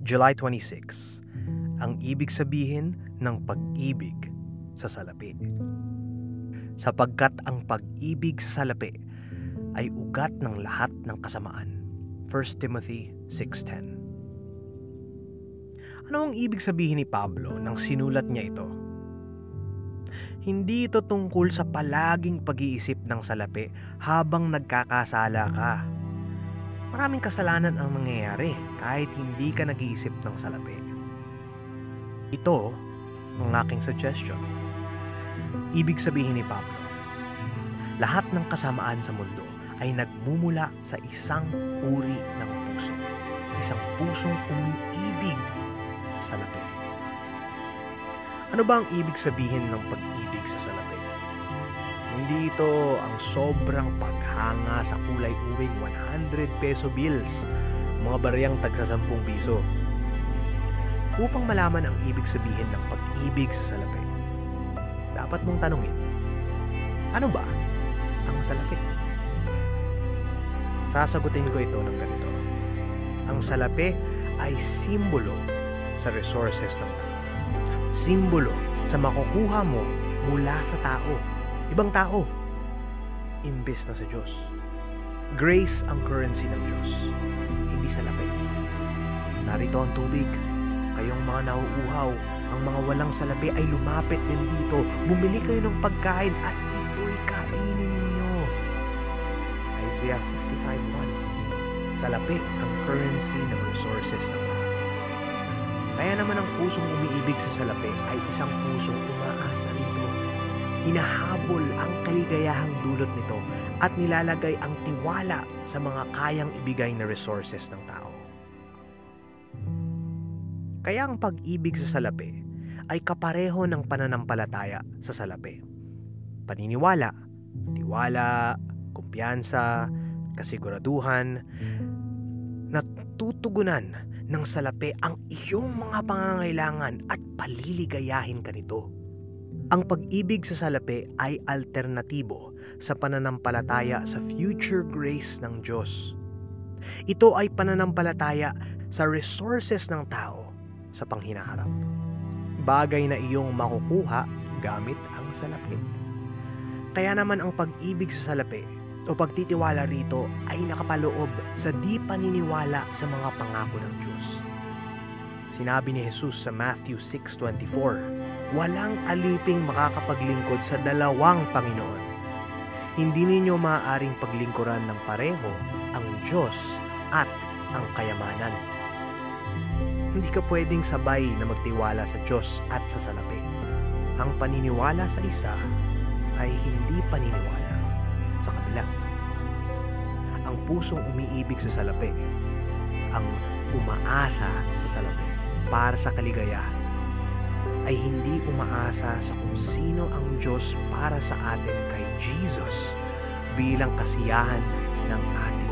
July 26, ang ibig sabihin ng pag-ibig sa salapi. Sapagkat ang pag-ibig sa salapi ay ugat ng lahat ng kasamaan. 1 Timothy 6.10 Ano ang ibig sabihin ni Pablo nang sinulat niya ito? Hindi ito tungkol sa palaging pag-iisip ng salapi habang nagkakasala ka Maraming kasalanan ang nangyayari kahit hindi ka nag-iisip ng salapi. Ito ang aking suggestion. Ibig sabihin ni Pablo, lahat ng kasamaan sa mundo ay nagmumula sa isang uri ng puso. Isang pusong umiibig sa salapi. Ano ba ang ibig sabihin ng pag-ibig sa salapi? Hindi ito ang sobrang paghanga sa kulay uwing 100 peso bills, mga bariyang tagsa 10 piso. Upang malaman ang ibig sabihin ng pag-ibig sa salapi, dapat mong tanungin, ano ba ang salapi? Sasagutin ko ito ng ganito. Ang salapi ay simbolo sa resources ng tao. Simbolo sa makukuha mo mula sa tao ibang tao, imbes na sa Diyos. Grace ang currency ng Diyos, hindi sa lapay. Narito ang tubig, kayong mga nauuhaw, ang mga walang salapi ay lumapit din dito. Bumili kayo ng pagkain at ito'y kainin ninyo. Isaiah 55.1 Salapi ang currency ng resources ng tao. Kaya naman ang pusong umiibig sa salapi ay isang pusong umaasa rito hinahabol ang kaligayahang dulot nito at nilalagay ang tiwala sa mga kayang ibigay na resources ng tao. Kaya ang pag-ibig sa salapi ay kapareho ng pananampalataya sa salapi. Paniniwala, tiwala, kumpiyansa, kasiguraduhan, natutugunan ng salapi ang iyong mga pangangailangan at paliligayahin ka nito. Ang pag-ibig sa salapi ay alternatibo sa pananampalataya sa future grace ng Diyos. Ito ay pananampalataya sa resources ng tao sa panghinaharap. Bagay na iyong makukuha gamit ang salapi. Kaya naman ang pag-ibig sa salapi o pagtitiwala rito ay nakapaloob sa di paniniwala sa mga pangako ng Diyos. Sinabi ni Jesus sa Matthew 6.24, walang aliping makakapaglingkod sa dalawang Panginoon. Hindi ninyo maaaring paglingkuran ng pareho ang Diyos at ang kayamanan. Hindi ka pwedeng sabay na magtiwala sa Diyos at sa salapi. Ang paniniwala sa isa ay hindi paniniwala sa kabila. Ang pusong umiibig sa salapi, ang umaasa sa salapi para sa kaligayahan ay hindi umaasa sa kung sino ang Diyos para sa atin kay Jesus bilang kasiyahan ng ating